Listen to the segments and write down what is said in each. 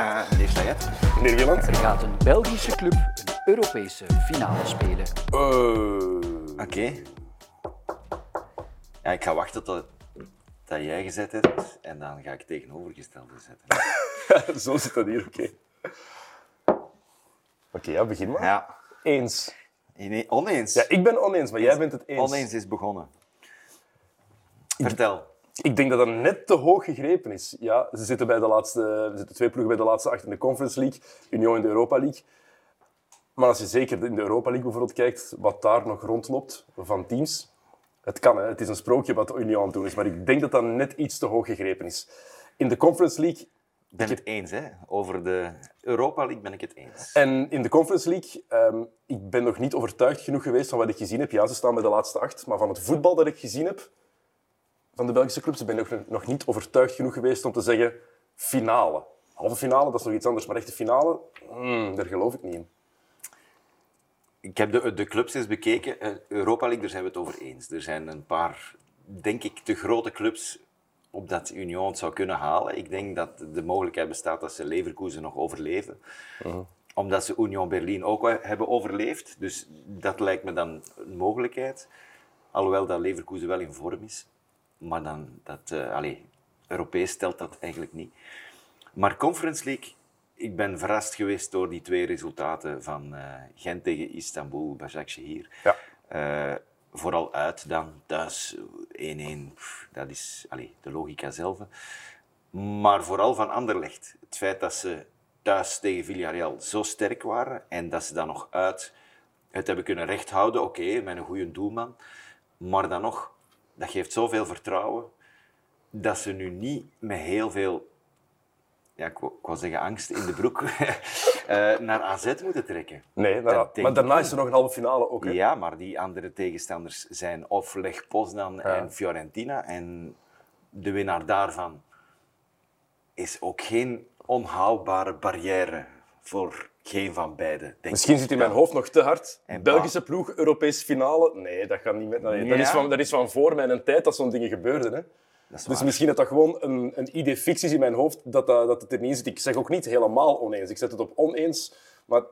Meneer Sayed. Meneer Wieland? Er gaat een Belgische club een Europese finale spelen. Uh, Oké. Ja, ik ga wachten tot dat jij gezet hebt en dan ga ik tegenovergestelde zetten. Zo zit dat hier, oké. Oké, ja, begin maar. Ja. Eens. Nee, oneens. Ja, ik ben oneens, maar jij bent het eens. Oneens is begonnen. Vertel. Ik denk dat dat net te hoog gegrepen is. Ja, ze zitten, bij de laatste, er zitten twee ploegen bij de laatste acht in de Conference League, Union in de Europa League. Maar als je zeker in de Europa League bijvoorbeeld kijkt, wat daar nog rondloopt van teams, het kan, hè. het is een sprookje wat Union aan het doen is, maar ik denk dat dat net iets te hoog gegrepen is. In de Conference League Ik ben het eens, hè. Over de Europa League ben ik het eens. En in de Conference League, ehm, ik ben nog niet overtuigd genoeg geweest van wat ik gezien heb. Ja, ze staan bij de laatste acht. Maar van het voetbal dat ik gezien heb van de Belgische clubs, ben ik nog, nog niet overtuigd genoeg geweest om te zeggen finale. Halve finale, dat is nog iets anders. Maar echte finale, hmm, daar geloof ik niet in. Ik heb de, de clubs eens bekeken. Eh, Europa League, daar zijn we het over eens. Er zijn een paar, denk ik, te grote clubs op dat Union het zou kunnen halen. Ik denk dat de mogelijkheid bestaat dat ze Leverkusen nog overleven. Omdat ze Union Berlin ook hebben overleefd. Dus dat lijkt me dan een mogelijkheid. Alhoewel dat Leverkusen wel in vorm is. Maar dan, dat, eh allee, Europees stelt dat eigenlijk niet. Maar Conference League, ik ben verrast geweest door die twee resultaten van eh, Gent tegen Istanbul, Başakşehir. Ja. Eh, vooral uit dan, thuis 1-1, pff, dat is allee, de logica zelf. Maar vooral van Anderlecht. Het feit dat ze thuis tegen Villarreal zo sterk waren en dat ze dan nog uit het hebben kunnen rechthouden, oké, met een goede doelman. Maar dan nog, dat geeft zoveel vertrouwen dat ze nu niet met heel veel, ja, ik wou, zeggen angst in de broek, eh, naar AZ moeten trekken. Nee, nou, maar daarna is er nog een halve finale ook. Hè? Ja, maar die andere tegenstanders zijn of Leg Poznan en Fiorentina. En de winnaar daarvan is ook geen onhaalbare barrière voor geen van beiden. Denk Misschien ik. zit in mijn hoofd nog te hard. En Belgische ploeg, Europese finale. Nee, dat gaat niet met. Nee, dat, is van, dat is van voor mijn tijd dat zo'n dingen gebeurden. Hè? Dus misschien dat dat gewoon een, een idee fix is in mijn hoofd dat, dat, dat het er niet in zit. Ik zeg ook niet helemaal oneens. Ik zet het op oneens. Maar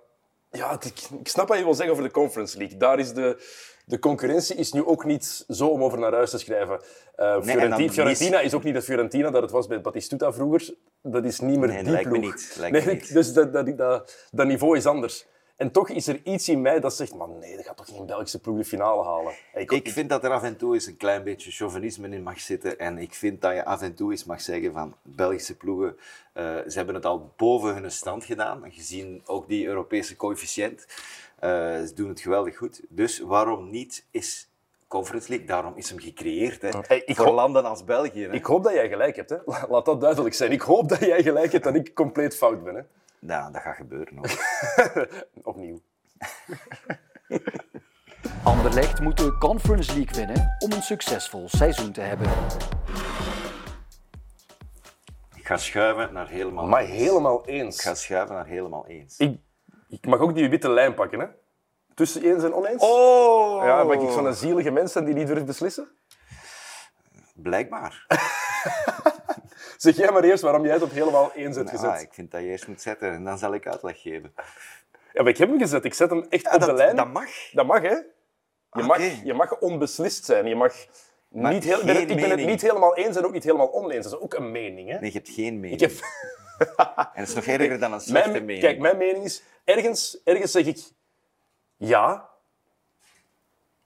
ja, het- ik, ik snap wat je wil zeggen over de Conference League. Daar is de, de concurrentie is nu ook niet zo om over naar huis te schrijven. Dan Fiorentina is ook niet de Fiorentina dat het was bij Batistuta vroeger. Dat is niet meer Nee, die lijkt me ploeg. niet, lijkt Nee, me niet. Dus dat, dat, dat, dat niveau is anders. En toch is er iets in mij dat zegt, man nee, dat gaat toch geen Belgische ploeg de finale halen. Ik, Ik vind dat er af en toe eens een klein beetje chauvinisme in mag zitten. En ik vind dat je af en toe eens mag zeggen van Belgische ploegen, eh, ze hebben het al boven hun stand gedaan. Gezien ook die Europese coëfficiënt. Eh, ze doen het geweldig goed. Dus waarom niet is Conference League, daarom is hem gecreëerd. Hè, Hey, ik voor hoop- landen als België. Hè. Ik hoop dat jij gelijk hebt. Hè. Laat dat duidelijk zijn. Ik hoop dat jij gelijk hebt en ik compleet fout ben. Hè. Nou, dat gaat gebeuren. Hoor. Opnieuw. Anderlecht moet de Conference League winnen om een succesvol seizoen te hebben. Ik ga schuiven naar helemaal Maar eens. helemaal Ik eens. ga schuiven naar helemaal eens. Ik, ik mag ook die witte lijn pakken. Hè. Tussen eens en oneens. Oh! Ja, ben ik zo'n zielige mens die niet durft beslissen? Blijkbaar. Zeg jij maar eerst waarom jij het op helemaal eens hebt gezet. Ah, ik vind dat je eerst moet zetten en dan zal ik uitleg geven. Ja, maar ik heb hem gezet. Ik zet hem echt Ja, op dat, de lijn. dat mag. Dat mag, hè? Je, Oké. mag, je mag onbeslist zijn. Je mag Maar niet heel, ik ben het- geen ik ben het mening. niet helemaal eens en ook niet helemaal oneens. Dat is ook een mening. Hè? Nee, je hebt geen mening. Ik heb... En het is nog erger dan een slechte Mijn, mening. Kijk, mijn mening is... Ergens, ergens zeg ik ja,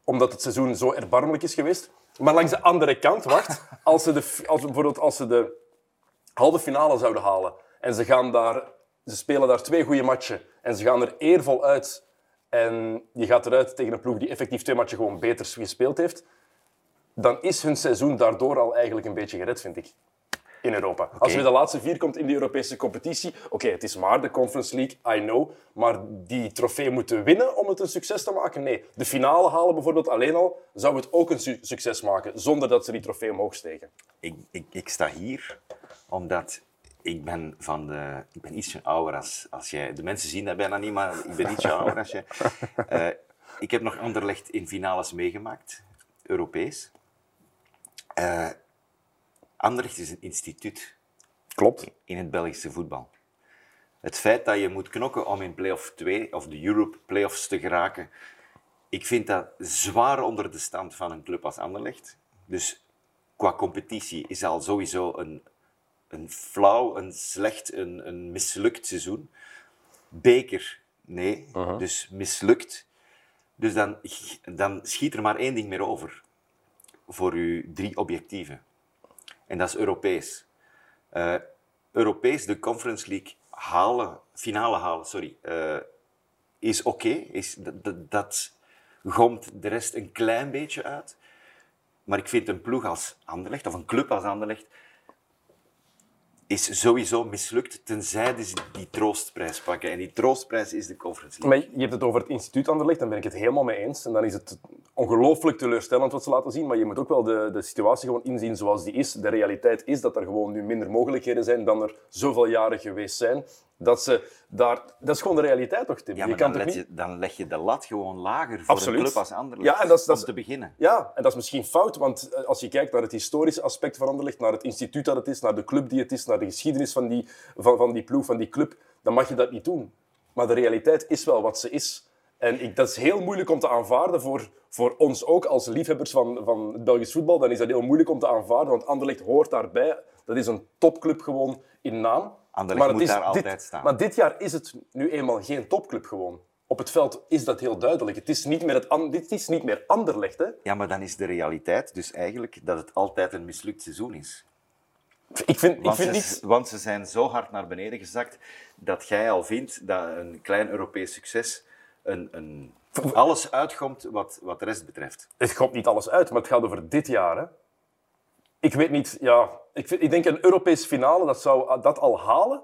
omdat het seizoen zo erbarmelijk is geweest. Maar langs de andere kant, wacht, als ze, de, als, bijvoorbeeld als ze de halve finale zouden halen en ze, gaan daar, ze spelen daar twee goede matchen en ze gaan er eervol uit en je gaat eruit tegen een ploeg die effectief twee matchen gewoon beter gespeeld heeft, dan is hun seizoen daardoor al eigenlijk een beetje gered, vind ik. In Europa. Als je de laatste vier komt in de Europese competitie, oké, het is maar de Conference League, I know, maar die trofee moeten winnen om het een succes te maken? Nee. De finale halen bijvoorbeeld alleen al, zou het ook een su- succes maken, zonder dat ze die trofee omhoog steken. Ik, ik, ik sta hier omdat ik ben, van de, ik ben ietsje ouder als, als jij. De mensen zien dat bijna niet, maar ik ben ietsje ouder als jij. Eh, ik heb nog Anderlecht in finales meegemaakt, Europees. Eh Anderlecht is een instituut Klopt. in het Belgische voetbal. Het feit dat je moet knokken om in play-off 2 of de Europe playoffs te geraken, ik vind dat zwaar onder de stand van een club als Anderlecht. Dus qua competitie is al sowieso een, een flauw, een slecht, een, een mislukt seizoen. Beker, nee. Dus mislukt. Dus dan, dan schiet er maar één ding meer over voor uw drie objectieven. En dat is Europees. Eh, Europees, de Conference League halen, finale halen, sorry, eh, is oké. is dat, dat, dat gomt de rest een klein beetje uit. Maar ik vind een ploeg als Anderlecht, of een club als Anderlecht, is sowieso mislukt, tenzij ze die troostprijs pakken. En die troostprijs is de Conference League. Maar je hebt het over het instituut Anderlecht, daar ben ik het helemaal mee eens. En dan is het ongelooflijk teleurstellend wat ze laten zien, maar je moet ook wel de, de situatie gewoon inzien zoals die is. De realiteit is dat er gewoon nu minder mogelijkheden zijn dan er zoveel jaren geweest zijn. Dat, ze daar, dat is gewoon de realiteit toch, Tim? Ja, je kan dan, leg niet... je, dan leg je de lat gewoon lager voor Absoluut. een club als Anderlecht Ja, en dat is- dat om te beginnen. Ja, en dat is misschien fout, want eh, als je kijkt naar het historische aspect van Anderlecht, naar het instituut dat het is, naar de club die het is, naar de geschiedenis van die, van, van die ploeg, van die club, dan mag je dat niet doen. Maar de realiteit is wel wat ze is. En ik, dat is heel moeilijk om te aanvaarden voor, voor ons ook, als liefhebbers van, van het Belgisch voetbal. Dan is dat heel moeilijk om te aanvaarden, want Anderlecht hoort daarbij. Dat is een topclub gewoon in naam. Anderlecht het moet is daar altijd staan. Maar dit jaar is het nu eenmaal geen topclub gewoon. Op het veld is dat heel duidelijk. Het is niet meer, het, dit is niet meer Anderlecht, hè. Ja, maar dan is de realiteit dus eigenlijk dat het altijd een mislukt seizoen is. Ik vind, ik vind ze, niet... want ze zijn zo hard naar beneden gezakt dat jij al vindt dat een klein Europees succes een, een, alles uitkomt wat, wat de rest betreft. Het komt niet alles uit, maar het gaat over dit jaar. Hè. Ik weet niet, ja, ik, vind, ik denk een Europees finale, dat zou dat al halen,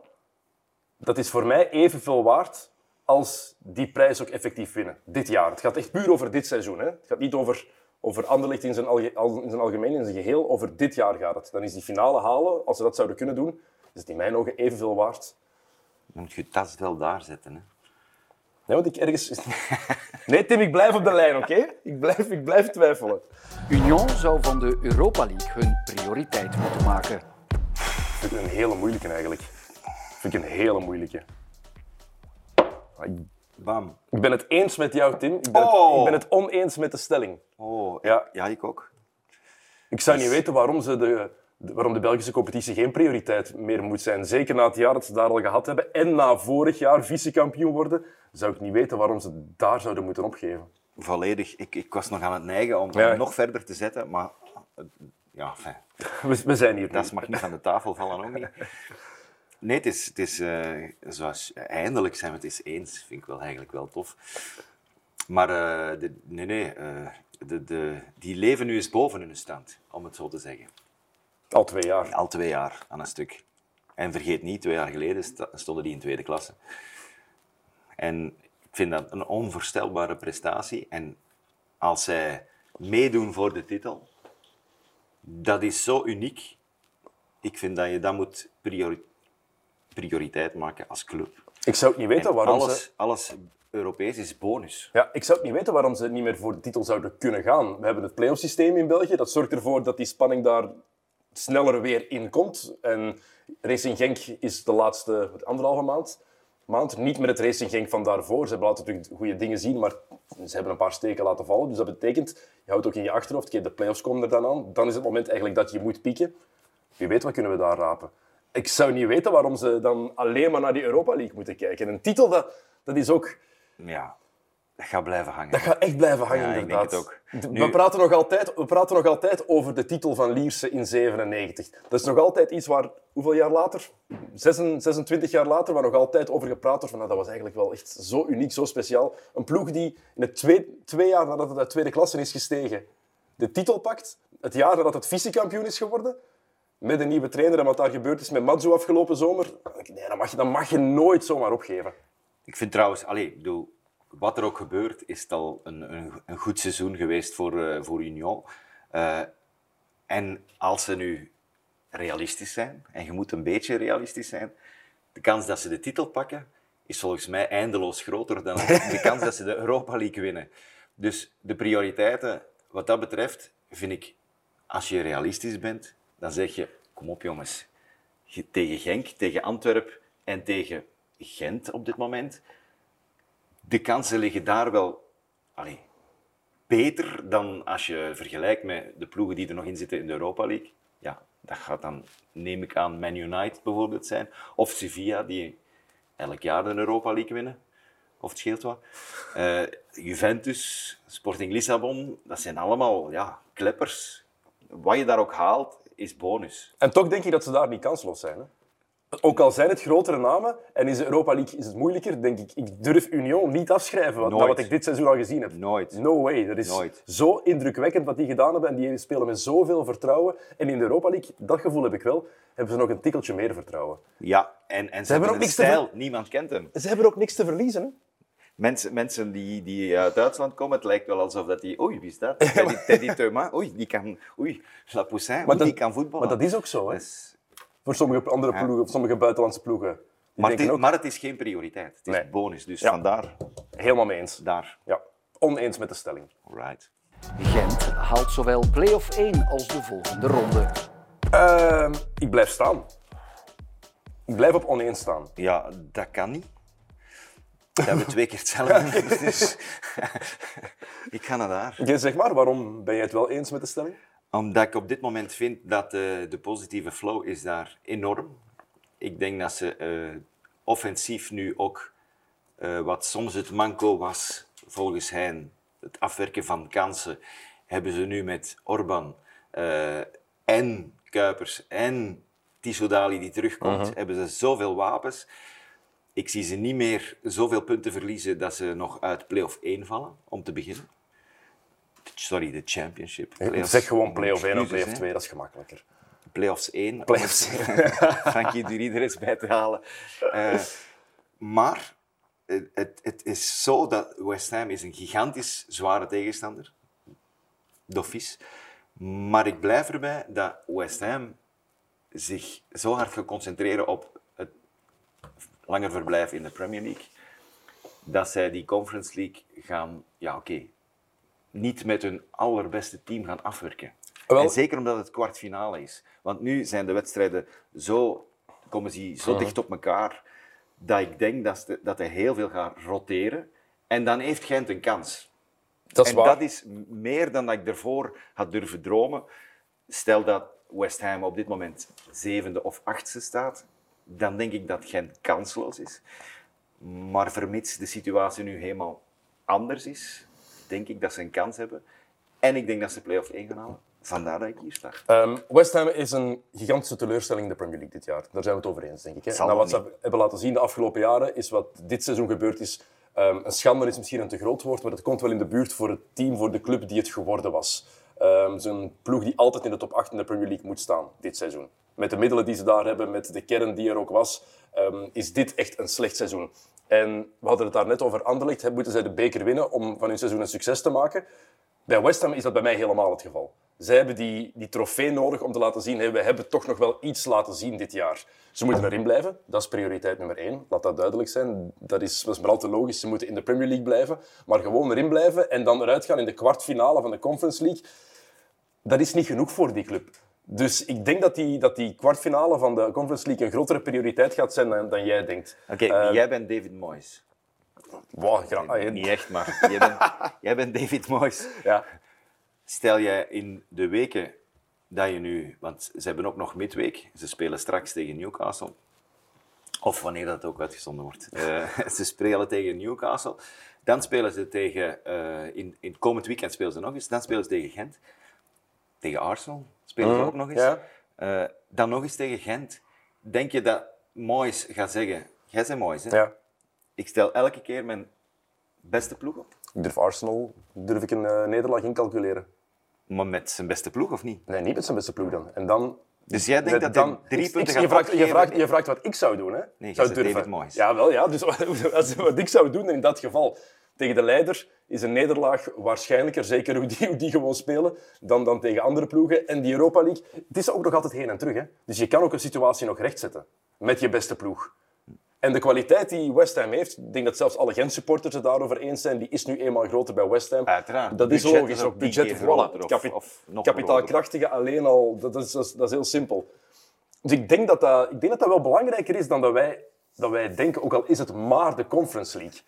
dat is voor mij evenveel waard als die prijs ook effectief winnen. Dit jaar. Het gaat echt puur over dit seizoen. Hè. Het gaat niet over, over Anderlecht in zijn, alge, in zijn algemeen, in zijn geheel. Over dit jaar gaat het. Dan is die finale halen, als ze dat zouden kunnen doen, is het in mijn ogen evenveel waard. Dan moet je je tas wel daar zetten. Hè. Nee, want ik ergens... Nee, Tim, ik blijf op de lijn, oké? Ik, blijf, ik blijf twijfelen. Union zou van de Europa League hun prioriteit moeten maken. vind ik een hele moeilijke eigenlijk. Vind ik een hele moeilijke. Ik- Bam. Ik ben het eens met jou, Tim. Ik ben, het, Oh. ik ben het oneens met de stelling. Oh, Ja. ja, ik ook. Ik zou niet weten waarom, ze de, waarom de Belgische competitie geen prioriteit meer moet zijn. Zeker na het jaar dat ze daar al gehad hebben en na vorig jaar vice-kampioen worden, zou ik niet weten waarom ze daar zouden moeten opgeven. Volledig. Ik, ik was nog aan het neigen om Ja. nog verder te zetten, maar ja, fijn. We, we zijn hier. dat mag niet van de tafel vallen, ook niet. Nee, het is, het is eh, zoals, eindelijk zijn we het eens eens. Vind ik wel eigenlijk wel tof. Maar eh, de, nee, nee, eh, de, de, die leven nu eens boven hun stand, om het zo te zeggen. Al twee jaar. Al twee jaar aan een stuk. En vergeet niet, twee jaar geleden stonden die in tweede klasse. En ik vind dat een onvoorstelbare prestatie. En als zij meedoen voor de titel, dat is zo uniek. Ik vind dat je dat moet priori- prioriteit maken als club. Ik zou het niet weten En waarom alles, ze... alles Europees is bonus. Ja, ik zou het niet weten waarom ze niet meer voor de titel zouden kunnen gaan. We hebben het play-off systeem in België. Dat zorgt ervoor dat die spanning daar sneller weer in komt. En Racing Genk is de laatste anderhalve maand, maand niet met het Racing Genk van daarvoor. Ze laten natuurlijk goede dingen zien, maar ze hebben een paar steken laten vallen. Dus dat betekent, je houdt ook in je achterhoofd, de play-offs komen er dan aan. Dan is het moment eigenlijk dat je moet pieken. Wie weet, wat kunnen we daar rapen? Ik zou niet weten waarom ze dan alleen maar naar die Europa League moeten kijken. Een titel, dat, dat is ook... Ja, dat gaat blijven hangen. Dat gaat echt blijven hangen, Ja, ik denk inderdaad. het ook. Nu- We, praten nog altijd, we praten nog altijd over de titel van Lierse in 97. Dat is nog altijd iets waar, hoeveel jaar later? 26, 26 jaar later, waar nog altijd over gepraat wordt. Van, nou, dat was eigenlijk wel echt zo uniek, zo speciaal. Een ploeg die in het twee, twee jaar nadat het uit tweede klasse is gestegen, de titel pakt. Het jaar nadat het vice-kampioen is geworden. Met een nieuwe trainer en wat daar gebeurd is met Matsu afgelopen zomer. Nee, dat mag je, dat mag je nooit zomaar opgeven. Ik vind trouwens, allee, ik bedoel, wat er ook gebeurt, is het al een, een, een goed seizoen geweest voor, eh, voor Union. Eh, en als ze nu realistisch zijn, en je moet een beetje realistisch zijn, de kans dat ze de titel pakken is volgens mij eindeloos groter dan de kans dat ze de Europa League winnen. Dus de prioriteiten, wat dat betreft, vind ik, als je realistisch bent, dan zeg je, kom op jongens, tegen Genk, tegen Antwerpen en tegen Gent op dit moment. De kansen liggen daar wel allee, beter dan als je vergelijkt met de ploegen die er nog in zitten in de Europa League. Ja, dat gaat dan, neem ik aan, Man United bijvoorbeeld zijn. Of Sevilla, die elk jaar de Europa League winnen. Of het scheelt wat. Eh, Juventus, Sporting Lissabon, dat zijn allemaal ja, kleppers. Wat je daar ook haalt, is bonus. En toch denk ik dat ze daar niet kansloos zijn. Hè? Ook al zijn het grotere namen en is de Europa League is het moeilijker, denk ik, ik durf Union niet afschrijven wat, wat ik dit seizoen al gezien heb. Nooit. No way. Dat is Nooit. zo indrukwekkend wat die gedaan hebben en die spelen met zoveel vertrouwen. En in de Europa League, dat gevoel heb ik wel, hebben ze nog een tikkeltje meer vertrouwen. Ja, en, en ze, hebben hebben ook niks te stijl. Niemand kent hem. Ze hebben ook niks te verliezen. Hè? Mensen, mensen die, die uit Duitsland komen, het lijkt wel alsof dat die... Oei, wie is dat? Teddy. Oei, die kan... Oei, La Poussin. Oei, die kan voetballen. maar dat is ook zo. Hè? Voor sommige andere Ja. ploegen, sommige buitenlandse ploegen. Maar, het is, ook, maar het is geen prioriteit. Het is Nee. bonus. Dus Ja. vandaar, helemaal mee eens. daar. Ja, oneens met de stelling. Right. Gent haalt zowel play-off 1 als de volgende ronde. Ehm, ik blijf staan. Ik blijf op oneens staan. Ja, dat kan niet. Dat hebben we twee keer hetzelfde. dus ik ga naar daar. Oké, zeg maar, waarom ben je het wel eens met de stelling? Omdat ik op dit moment vind dat eh, de positieve flow is daar enorm. Ik denk dat ze eh, offensief nu ook, eh, wat soms het manco was volgens hen, het afwerken van kansen, hebben ze nu met Orban en Kuipers en Tissoudali die terugkomt, hebben ze zoveel wapens. Ik zie ze niet meer zoveel punten verliezen dat ze nog uit play-off 1 vallen, om te beginnen. Sorry, de championship. Zeg gewoon play-off 1 of play-off hè. 2, dat is gemakkelijker. Play-offs 1. Play-offs om Frankie Dury er eens bij te halen. Eh, maar het, het, het is zo dat West Ham is een gigantisch zware tegenstander. Doffies. Maar ik blijf erbij dat West Ham zich zo hard gaat concentreren op het langer verblijf in de Premier League, dat zij die Conference League gaan, ja oké, niet met hun allerbeste team gaan afwerken. Wel- En zeker omdat het kwartfinale is. Want nu zijn de wedstrijden zo, komen ze zo dicht op elkaar, dat ik denk dat, ze, dat heel veel gaat roteren. En dan heeft Gent een kans. Dat is en waar. dat is meer dan dat ik ervoor had durven dromen. Stel dat West Ham op dit moment zevende of achtste staat, dan denk ik dat Gent kansloos is. Maar vermits de situatie nu helemaal anders is, denk ik dat ze een kans hebben. En ik denk dat ze play-off 1 gaan halen. Vandaar dat ik hier sta. Ehm, West Ham is een gigantische teleurstelling in de Premier League dit jaar. Daar zijn we het over eens, denk ik. Hè? Wat ze hebben laten zien de afgelopen jaren, is wat dit seizoen gebeurd is. ehm, een schande is misschien een te groot woord, maar het komt wel in de buurt voor het team, voor de club die het geworden was. Ehm Zo'n ploeg die altijd in de top 8 in de Premier League moet staan dit seizoen. Met de middelen die ze daar hebben, met de kern die er ook was, is dit echt een slecht seizoen. En we hadden het daar net over Anderlecht. Moeten zij de beker winnen om van hun seizoen een succes te maken? Bij West Ham is dat bij mij helemaal het geval. Zij hebben die, die trofee nodig om te laten zien, hey, we hebben toch nog wel iets laten zien dit jaar. Ze moeten erin blijven, dat is prioriteit nummer één. Laat dat duidelijk zijn. Dat is, dat is maar al te logisch. Ze moeten in de Premier League blijven, maar gewoon erin blijven en dan eruit gaan in de kwartfinale van de Conference League. Dat is niet genoeg voor die club. Dus ik denk dat die, dat die kwartfinale van de Conference League een grotere prioriteit gaat zijn dan, dan jij denkt. Oké, Eh, jij bent David Moyes. Wow, gra- ah, Niet echt, maar jij bent, jij bent David Moyes. ja. Stel jij in de weken dat je nu, want ze hebben ook nog midweek, ze spelen straks tegen Newcastle. Of wanneer dat ook uitgezonden wordt. Eh, ze spelen tegen Newcastle. Dan spelen ze tegen, eh, in, in het komend weekend spelen ze nog eens. Dan spelen ze tegen Gent. Tegen Arsenal spelen ze ook nog eens. ja. Eh, dan nog eens tegen Gent. Denk je dat Moyes gaat zeggen, jij bent Moyes, hè? ja. ik stel elke keer mijn beste ploeg op? Ik durf Arsenal durf ik een eh, nederlaag incalculeren. Maar met zijn beste ploeg, of niet? Nee, niet met zijn beste ploeg dan. En dan... Dus jij denkt dat dan, drie ik- punten ik- je gaat vraagt, je, vraagt, je vraagt wat ik zou doen, hè? Nee, zou zegt David Moyes. Ja, wel, ja. Dus wat, wat ik zou doen in dat geval tegen de leider is een nederlaag waarschijnlijker, zeker hoe die, hoe die gewoon spelen, dan, dan tegen andere ploegen. En die Europa League, het is ook nog altijd heen en terug. Hè? Dus je kan ook een situatie nog rechtzetten met je beste ploeg. En de kwaliteit die West Ham heeft, ik denk dat zelfs alle Gent-supporters het daarover eens zijn, die is nu eenmaal groter bij West Ham. Uiteraard. Dat is Budget logisch. is ook budget, voilà. of- kapitaalkrachtige alleen al, dat is, dat is, dat is heel simpel. Dus ik denk dat dat, ik denk dat dat wel belangrijker is dan dat wij dat wij denken, ook al is het maar de Conference League.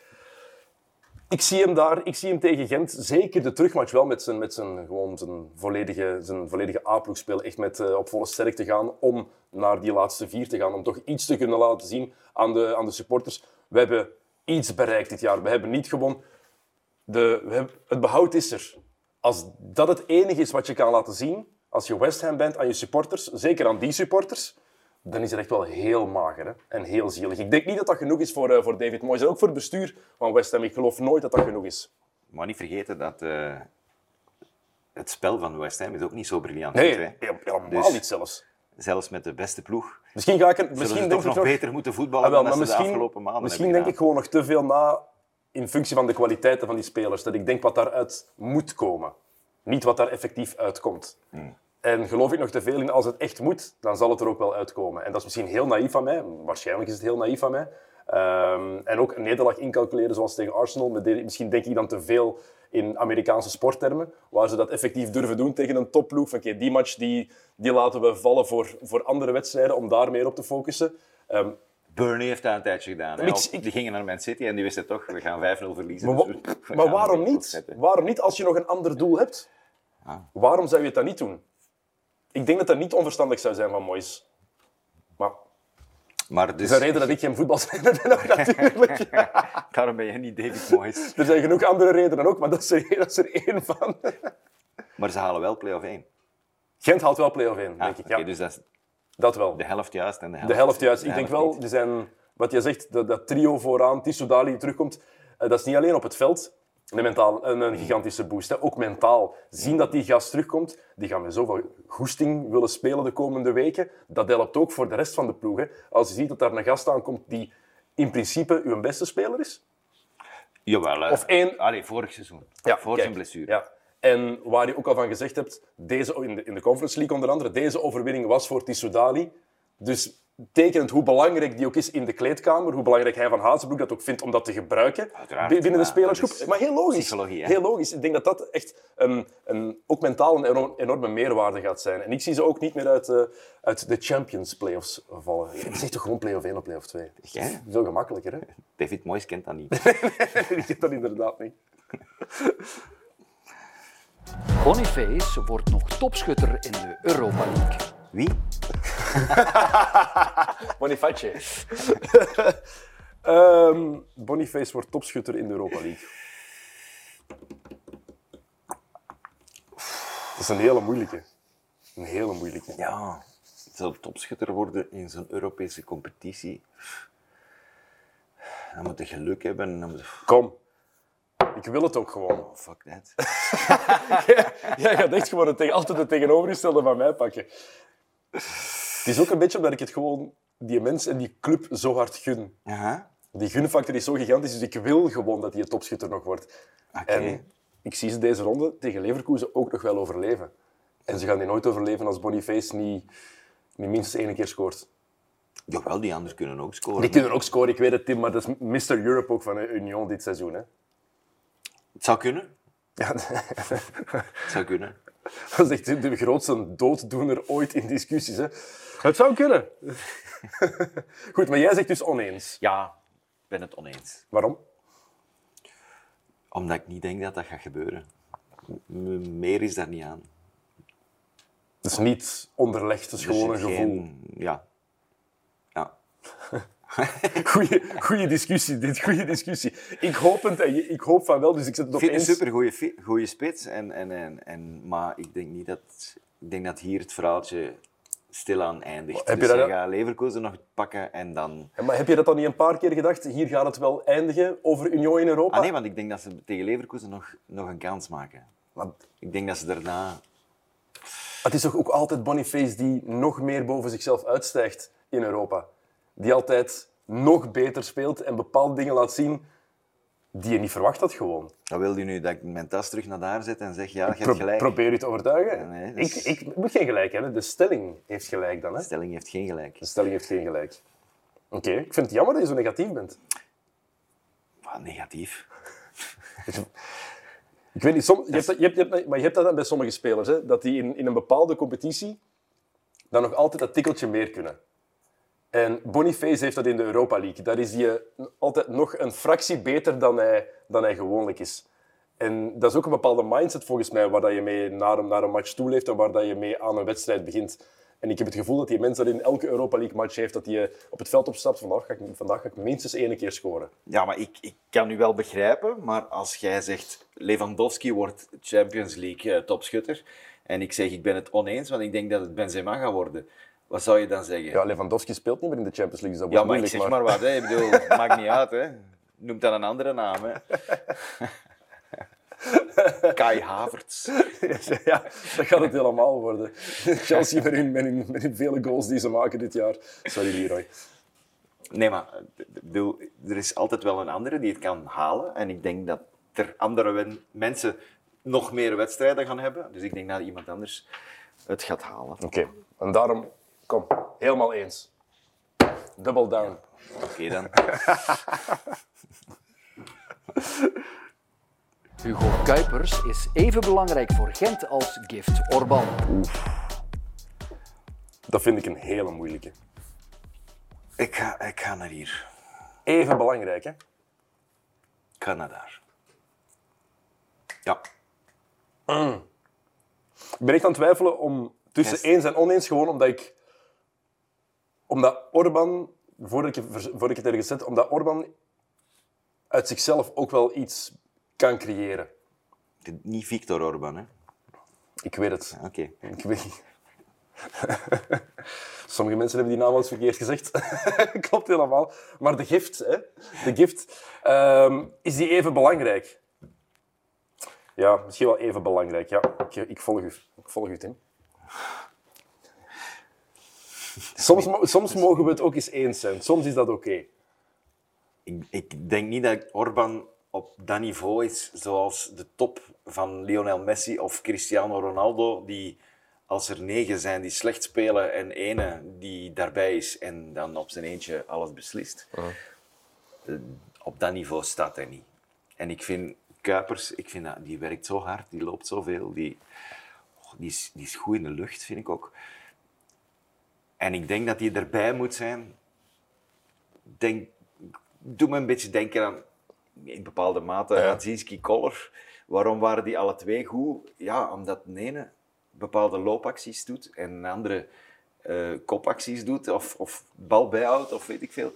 Ik zie hem daar, ik zie hem tegen Gent, zeker de terugmatch wel met zijn, met zijn, gewoon zijn volledige, zijn volledige A-ploeg spelen. Echt met, eh, op volle sterk te gaan om naar die laatste vier te gaan. Om toch iets te kunnen laten zien aan de, aan de supporters. We hebben iets bereikt dit jaar. We hebben niet gewoon... De, we hebben, het behoud is er. Als dat het enige is wat je kan laten zien, als je West Ham bent aan je supporters, zeker aan die supporters, dan is het echt wel heel mager hè? en heel zielig. Ik denk niet dat dat genoeg is voor, eh, voor David Moyes en ook voor het bestuur van West Ham. Ik geloof nooit dat dat genoeg is. Maar niet vergeten dat eh, het spel van West Ham is ook niet zo briljant. Nee, goed, hè. helemaal Dus- niet zelfs. Zelfs met de beste ploeg Misschien ga ik er, misschien denk toch ik nog nog, beter moeten voetballen Ah, wel, dan maar de afgelopen maanden misschien denk ik gewoon nog te veel na in functie van de kwaliteiten van die spelers. Dat ik denk wat daaruit moet komen. Niet wat daar effectief uitkomt. Hmm. En geloof ik nog te veel in, als het echt moet, dan zal het er ook wel uitkomen. En dat is misschien heel naïef van mij. Waarschijnlijk is het heel naïef van mij. Ehm, en ook een nederlaag incalculeren zoals tegen Arsenal. Misschien denk ik dan te veel in Amerikaanse sporttermen, waar ze dat effectief durven doen tegen een topploeg. Van, oké, die match die, die laten we vallen voor, voor andere wedstrijden, om daar meer op te focussen. Ehm, Burnley heeft dat een tijdje gedaan. hè. Ik- Die gingen naar Man City en die wisten toch, we gaan 5-0 verliezen. Maar, dus we- maar waarom niet? Waarom niet als je nog een ander doel hebt? Ah. Waarom zou je het dan niet doen? Ik denk dat dat niet onverstandig zou zijn van Moyes. Maar Maar dus, een reden dat ik geen voetbaltrainer ben, ook natuurlijk. daarom ben je niet David Moyes. Er zijn genoeg andere redenen ook, maar dat is er, dat is er één van. Maar ze halen wel play-off 1. Gent haalt wel play-off 1, Ah, denk ik. Ja, dus dat is dat wel. de helft juist en de helft De helft juist. de Ik denk wel, er zijn, wat je zegt, dat, dat trio vooraan, Tissou Dali die terugkomt, eh, dat is niet alleen op het veld een, mentaal, een, gigantische boost. Hè. Ook mentaal. Zien dat die gast terugkomt, die gaan met zoveel goesting willen spelen de komende weken. Dat helpt ook voor de rest van de ploeg. Hè. Als je ziet dat daar een gast aankomt die in principe uw beste speler is. Jawel, hè. Of één- Allee, vorig seizoen. voor kijk, zijn blessure. Ja. En waar je ook al van gezegd hebt, deze, in, de, in de Conference League onder andere, deze overwinning was voor Tissoudali. Dus tekenend hoe belangrijk die ook is in de kleedkamer, hoe belangrijk hij van Hazenbroek dat ook vindt om dat te gebruiken Uiteraard, binnen de spelersgroep. Maar heel logisch. psychologie, hè? heel logisch. Ik denk dat dat echt een, een, ook mentaal een enorm- enorme meerwaarde gaat zijn. En ik zie ze ook niet meer uit, eh, uit de Champions playoffs vallen. Het is echt toch gewoon play-off 1 of play-off 2. Jij? Veel gemakkelijker, hè? David Moyes kent dat niet. ik heb dat inderdaad niet. Boniface wordt nog topschutter in de Europa League. Wie? Boniface. Ehm Boniface wordt topschutter in de Europa League. Dat is een hele moeilijke. Een hele moeilijke. Ja, zelf topschutter worden in zo'n Europese competitie. Dan moet je geluk hebben. Dan moet je... Kom. Ik wil het ook gewoon. Oh, fuck that. Jij gaat echt gewoon het tegen, altijd het tegenovergestelde van mij pakken. Het is ook een beetje omdat ik het gewoon die mens en die club zo hard gun. Aha. Die gunfactor is zo gigantisch, dus ik wil gewoon dat hij een topschutter nog wordt. Oké. En ik zie ze deze ronde tegen Leverkusen ook nog wel overleven. En ze gaan die nooit overleven als Boniface niet, niet minstens één keer scoort. Jawel, die anderen kunnen ook scoren. Die kunnen ook scoren, ik weet het, Tim, maar dat is Mr. Europe ook van Union dit seizoen. Hè. Het zou kunnen. Ja, Het zou kunnen. dat is echt de grootste dooddoener ooit in discussies. Hè. Het zou kunnen. Goed, maar jij zegt dus oneens. Ja, ik ben het oneens. Waarom? Omdat ik niet denk dat dat gaat gebeuren. M- meer is daar niet aan. Het is niet onderlegd, het is Er gewoon een gevoel. geen- Ja. Ja. Goeie, goeie discussie, dit. Goeie discussie. Ik hoop, het, ik hoop van wel, dus ik zet het op een supergoeie goede spits. En, en, en, en, maar ik denk niet dat... Ik denk dat hier het verhaaltje stilaan eindigt. Heb je dus dat- hij gaat Leverkusen nog pakken en dan... Ja, Maar heb je dat dan niet een paar keer gedacht? Hier gaat het wel eindigen over Union in Europa? Ah nee, want ik denk dat ze tegen Leverkusen nog, nog een kans maken. Maar Ik denk dat ze daarna... het is toch ook altijd Boniface die nog meer boven zichzelf uitstijgt in Europa. Die altijd nog beter speelt en bepaalde dingen laat zien die je niet verwacht had gewoon. Dan wil je nu dat ik mijn tas terug naar daar zet en zeg, ja, je hebt gelijk. probeer je te overtuigen. Nee, dat is- ik, ik moet geen gelijk hebben. De stelling heeft gelijk dan. Hè? De stelling heeft geen gelijk. De stelling heeft geen gelijk. Oké, ik vind het jammer dat je zo negatief bent. Wat negatief. Ik weet niet, je hebt, dat- je hebt, je hebt, maar je hebt dat dan bij sommige spelers, hè, dat die in, in een bepaalde competitie dan nog altijd dat tikkeltje meer kunnen. En Boniface heeft dat in de Europa League. Daar is hij altijd nog een fractie beter dan hij, dan hij gewoonlijk is. En dat is ook een bepaalde mindset volgens mij, waar dat je mee naar een, naar een match toeleeft en waar dat je mee aan een wedstrijd begint. En ik heb het gevoel dat die mensen dat in elke Europa League match heeft, dat hij op het veld opstapt. Vandaag ga ik, vandaag ga ik minstens één keer scoren. Ja, maar ik, ik kan u wel begrijpen. Maar als jij zegt Lewandowski wordt Champions League eh, topschutter. En ik zeg ik ben het oneens, want ik denk dat het Benzema gaat worden. Wat zou je dan zeggen? Ja, Lewandowski speelt niet meer in de Champions League, dus dat Ja, maar ik moeilijk. zeg maar, wat. Hè. Ik bedoel, maakt niet uit. Hè. Noem dan een andere naam. Hè. Kai Havertz. ja, dat gaat het helemaal worden. Chelsea met hun, met, hun, met hun vele goals die ze maken dit jaar. Sorry, Leroy. Nee, maar bedoel, er is altijd wel een andere die het kan halen. En ik denk dat er andere mensen nog meer wedstrijden gaan hebben. Dus ik denk dat iemand anders het gaat halen. Oké, en daarom, kom, helemaal eens. Double down. Oké dan. Hugo Kuipers is even belangrijk voor Gent als Gift Orban. Dat vind ik een hele moeilijke. Ik ga, ik ga naar hier. Even belangrijk, hè? Ik ga naar daar. Ja. Ik ben echt aan het twijfelen om tussen Yes. eens en oneens, gewoon omdat ik... Omdat Orban, voordat ik, voordat ik het ergens zet, omdat Orban uit zichzelf ook wel iets kan creëren. Niet Victor Orban, hè? Ik weet het. Oké. Ik weet Sommige mensen hebben die naam eens verkeerd gezegd. Klopt helemaal. Maar de gift, hè? De gift, ehm, is die even belangrijk? Ja, misschien wel even belangrijk. Ja, ik, ik volg u. Ik volg u, Tim. Soms, soms mogen we het ook eens eens zijn. Soms is dat oké. Ik, ik denk niet dat Orban op dat niveau is zoals de top van Lionel Messi of Cristiano Ronaldo, die als er negen zijn die slecht spelen en ene die daarbij is en dan op zijn eentje alles beslist. Eh, Op dat niveau staat hij niet. En ik vind Kuipers, ik vind dat, die werkt zo hard, die loopt zoveel, die, oh, die, is, die is goed in de lucht, vind ik ook. En ik denk dat hij erbij moet zijn. Denk, doe me een beetje denken aan, in bepaalde mate, Ja. Radzinski Koller. Waarom waren die alle twee goed? Ja, omdat de ene bepaalde loopacties doet en een andere eh, kopacties doet of, of bal bijhoudt of weet ik veel.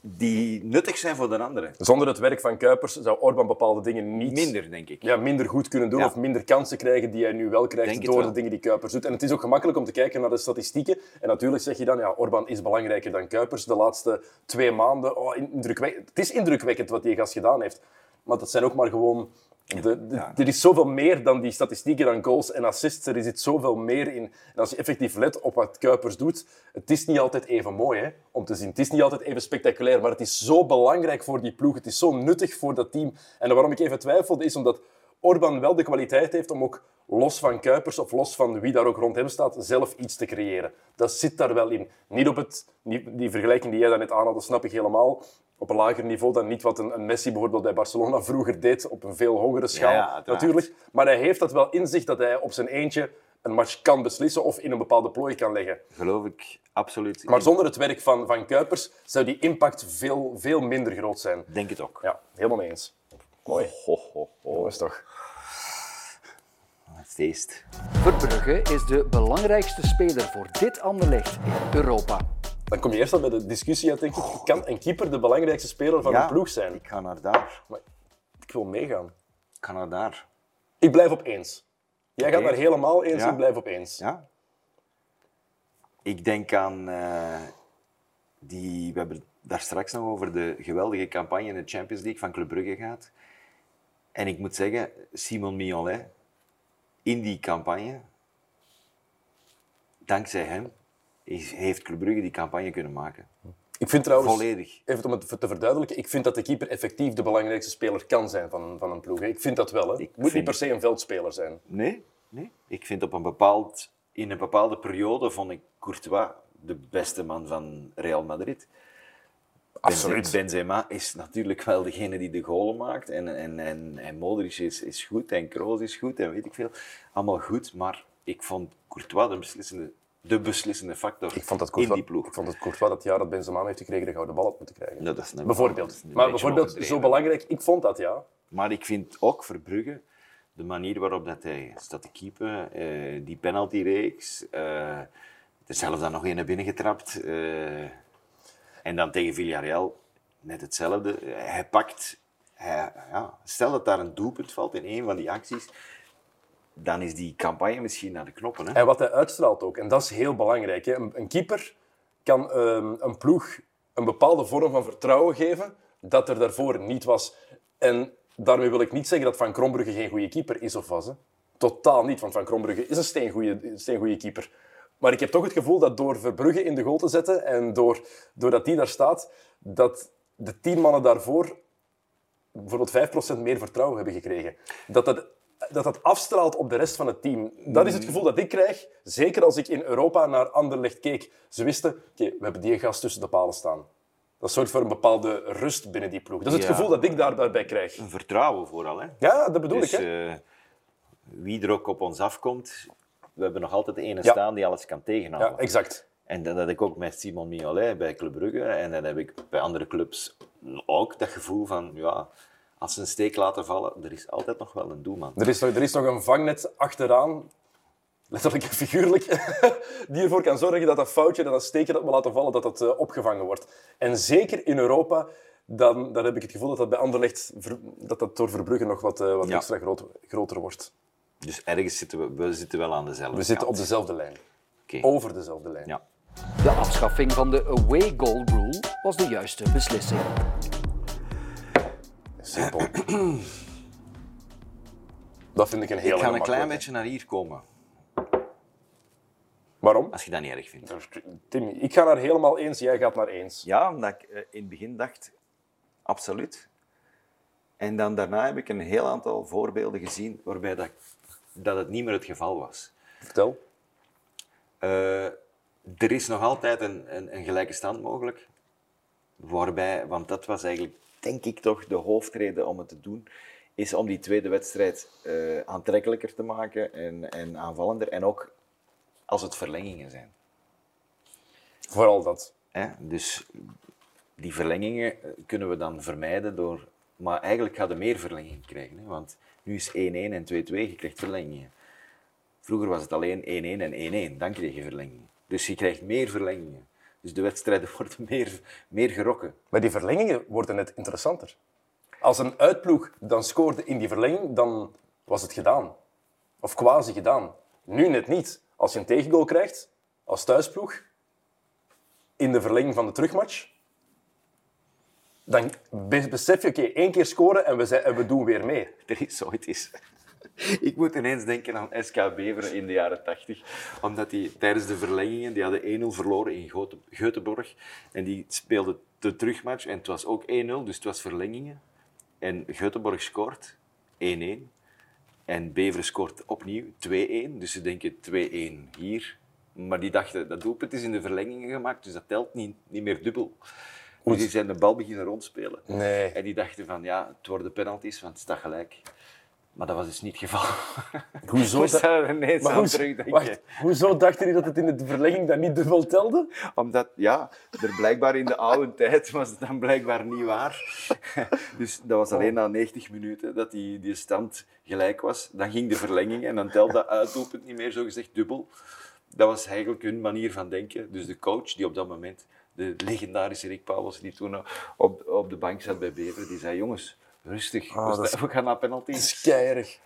Die nuttig zijn voor de andere. Zonder het werk van Kuipers zou Orban bepaalde dingen niet... Minder, denk ik. ja, minder goed kunnen doen Ja. of minder kansen krijgen die hij nu wel krijgt Denk door wel. de dingen die Kuipers doet. En het is ook gemakkelijk om te kijken naar de statistieken. En natuurlijk zeg je dan, ja, Orban is belangrijker dan Kuipers. De laatste twee maanden, oh, indrukwekkend. Het is indrukwekkend wat die gast gedaan heeft. Maar dat zijn ook maar gewoon... De, de- Er is zoveel meer dan die statistieken, dan goals en assists. Er zit zoveel meer in. En als je effectief let op wat Kuipers doet, het is niet altijd even mooi hè, om te zien. Het is niet altijd even spectaculair, maar het is zo belangrijk voor die ploeg. Het is zo nuttig voor dat team. En waarom ik even twijfelde, is omdat Orban wel de kwaliteit heeft om ook los van Kuipers of los van wie daar ook rond hem staat, zelf iets te creëren. Dat zit daar wel in. Niet op het, die vergelijking die jij daarnet aanhaalde, snap ik helemaal. Op een lager niveau dan niet wat een, een Messi bijvoorbeeld bij Barcelona vroeger deed, op een veel hogere schaal Ja, natuurlijk. Maar hij heeft dat wel in zich dat hij op zijn eentje een match kan beslissen of in een bepaalde plooi kan leggen. Geloof ik absoluut. Maar zonder het werk van, van Kuipers zou die impact veel, veel minder groot zijn. denk het ook. Ja, helemaal mee eens. Mooi. Ho, ho, ho. Jongens toch. Feest. Verbrugge is de belangrijkste speler voor dit Anderlecht in Europa. Dan kom je eerst al bij de discussie uit, denk ik. Kan een keeper de belangrijkste speler van een ploeg zijn? Ik ga naar daar. Maar ik wil meegaan. Ik ga naar daar. Ik blijf op eens. Jij gaat daar helemaal eens, Ja. ik blijf op eens. Ja. Ik denk aan eh, die. We hebben daar straks nog over de geweldige campagne in de Champions League van Club Brugge gehad. En ik moet zeggen, Simon Mignolet, in die campagne, dankzij hem, heeft Club Brugge die campagne kunnen maken. Ik vind trouwens, Volledig. even om het te verduidelijken, ik vind dat de keeper effectief de belangrijkste speler kan zijn van, van een ploeg. Ik vind dat wel. Hè. Ik Moet niet per se een veldspeler zijn. Nee, nee. Ik vind op een bepaald, in een bepaalde periode vond ik Courtois de beste man van Real Madrid. Absoluut. Benzema is natuurlijk wel degene die de goalen maakt. En, en, en, en Modric is, is goed en Kroos is goed en weet ik veel. Allemaal goed, maar ik vond Courtois de beslissende de beslissende factor Ik vond dat in die ploeg. Ik vond dat Courtois dat jaar dat Benzema heeft gekregen de gouden bal had moeten krijgen. Ja, dat is een- bijvoorbeeld. dat is een Maar bijvoorbeeld, zo belangrijk, ik vond dat ja. Maar ik vind ook Verbrugge, de manier waarop dat hij staat te keepen, eh, die penaltyreeks, eh er zelf dan nog een naar binnen getrapt. eh, en dan tegen Villarreal net hetzelfde. Hij pakt, hij, ja, stel dat daar een doelpunt valt in een van die acties, dan is die campagne misschien naar de knoppen. Hè? En wat hij uitstraalt ook, en dat is heel belangrijk. Hè. Een, keeper kan ehm, een ploeg een bepaalde vorm van vertrouwen geven dat er daarvoor niet was. En daarmee wil ik niet zeggen dat Van Krombrugge geen goede keeper is of was. Hè. Totaal niet, want Van Krombrugge is een steengoeie keeper. Maar ik heb toch het gevoel dat door Verbrugge in de goal te zetten en door, doordat die daar staat, dat de tien mannen daarvoor bijvoorbeeld 5% meer vertrouwen hebben gekregen. Dat dat, dat dat afstraalt op de rest van het team. Dat is het gevoel dat ik krijg, zeker als ik in Europa naar Anderlecht keek. Ze wisten, oké, we hebben die gast tussen de palen staan. Dat zorgt voor een bepaalde rust binnen die ploeg. Dat is het Ja. gevoel dat ik daar, daarbij krijg. Een vertrouwen vooral. Hè? Ja, dat bedoel Dus ik. Hè? eh, wie er ook op ons afkomt, we hebben nog altijd de ene Ja. staan die alles kan tegenhouden. Ja, exact. En dat had ik ook met Simon Mignolet bij Club Brugge. En dat heb ik bij andere clubs ook. Dat gevoel van, ja, als ze een steek laten vallen, er is altijd nog wel een doelman. Er is, nog, er is nog een vangnet achteraan, letterlijk en figuurlijk, die ervoor kan zorgen dat dat foutje, dat dat steekje dat we laten vallen, dat dat eh, opgevangen wordt. En zeker in Europa, dan, dan heb ik het gevoel dat dat bij Anderlecht, dat dat door Verbrugge nog wat, eh, wat Ja. extra groot, groter wordt. Dus ergens zitten we, we zitten wel aan dezelfde We zitten op dezelfde lijn. Oké. Over dezelfde lijn. Ja. De afschaffing van de away goal rule was de juiste beslissing. Simpel. dat vind ik een heel Ik ga een klein beetje naar hier komen, Waarom? als je dat niet erg vindt. Tim, ik ga naar helemaal eens, jij gaat naar eens. Ja, omdat ik eh, in het begin dacht, absoluut. En dan daarna heb ik een heel aantal voorbeelden gezien waarbij dat, dat het niet meer het geval was. Vertel. Eh, er is nog altijd een, een, een gelijke stand mogelijk. Waarbij, want dat was eigenlijk, denk ik toch, de hoofdreden om het te doen, is om die tweede wedstrijd eh, aantrekkelijker te maken en, en aanvallender. En ook als het verlengingen zijn. Vooral dat. Hè? Dus die verlengingen eh, kunnen we dan vermijden door... Maar eigenlijk gaat er meer verlengingen krijgen. Hè? Want nu is 1-1 en 2-2, je krijgt verlengingen. Vroeger was het alleen 1-1 en 1-1, dan kreeg je verlengingen. Dus je krijgt meer verlengingen. Dus de wedstrijden worden meer, meer gerokken. Maar die verlengingen worden net interessanter. Als een uitploeg dan scoorde in die verlenging, dan was het gedaan. Of quasi gedaan. Nu net niet. Als je een tegengoal krijgt, als thuisploeg, in de verlenging van de terugmatch, dan be- besef je, oké, één keer scoren en we, zijn, en we doen weer mee. Er is ooit eens... Ik moet ineens denken aan SK Beveren in de jaren 80. Omdat die tijdens de verlengingen, die hadden 1-0 verloren in Göteborg. En die speelden de terugmatch en het was ook 1-0, dus het was verlengingen. En Göteborg scoort 1-1. En Beveren scoort opnieuw 2-1. Dus ze denken 2-1 hier. Maar die dachten, dat doelpunt is in de verlengingen gemaakt, dus dat telt niet, niet meer dubbel. Dus die zijn de bal beginnen rondspelen. Nee. En die dachten van, ja, het worden penalties, want het staat gelijk. Maar dat was dus niet het geval. Hoezo, Ik daar ineens maar aan hoezo- terugdenken. wacht, hoezo dachten jullie dat het in de verlenging dan niet dubbel telde? Omdat, ja, er blijkbaar in de oude tijd was het dan blijkbaar niet waar. Dus dat was alleen na 90 minuten dat die, die stand gelijk was. Dan ging de verlenging en dan telde dat uitdoelpunt niet meer, zogezegd dubbel. Dat was eigenlijk hun manier van denken. Dus de coach die op dat moment, de legendarische Rick Pauwels, die toen op, op de bank zat bij Bever, die zei, jongens, rustig, Ah, we, dat is- gaan naar Dat penalties. is keierig.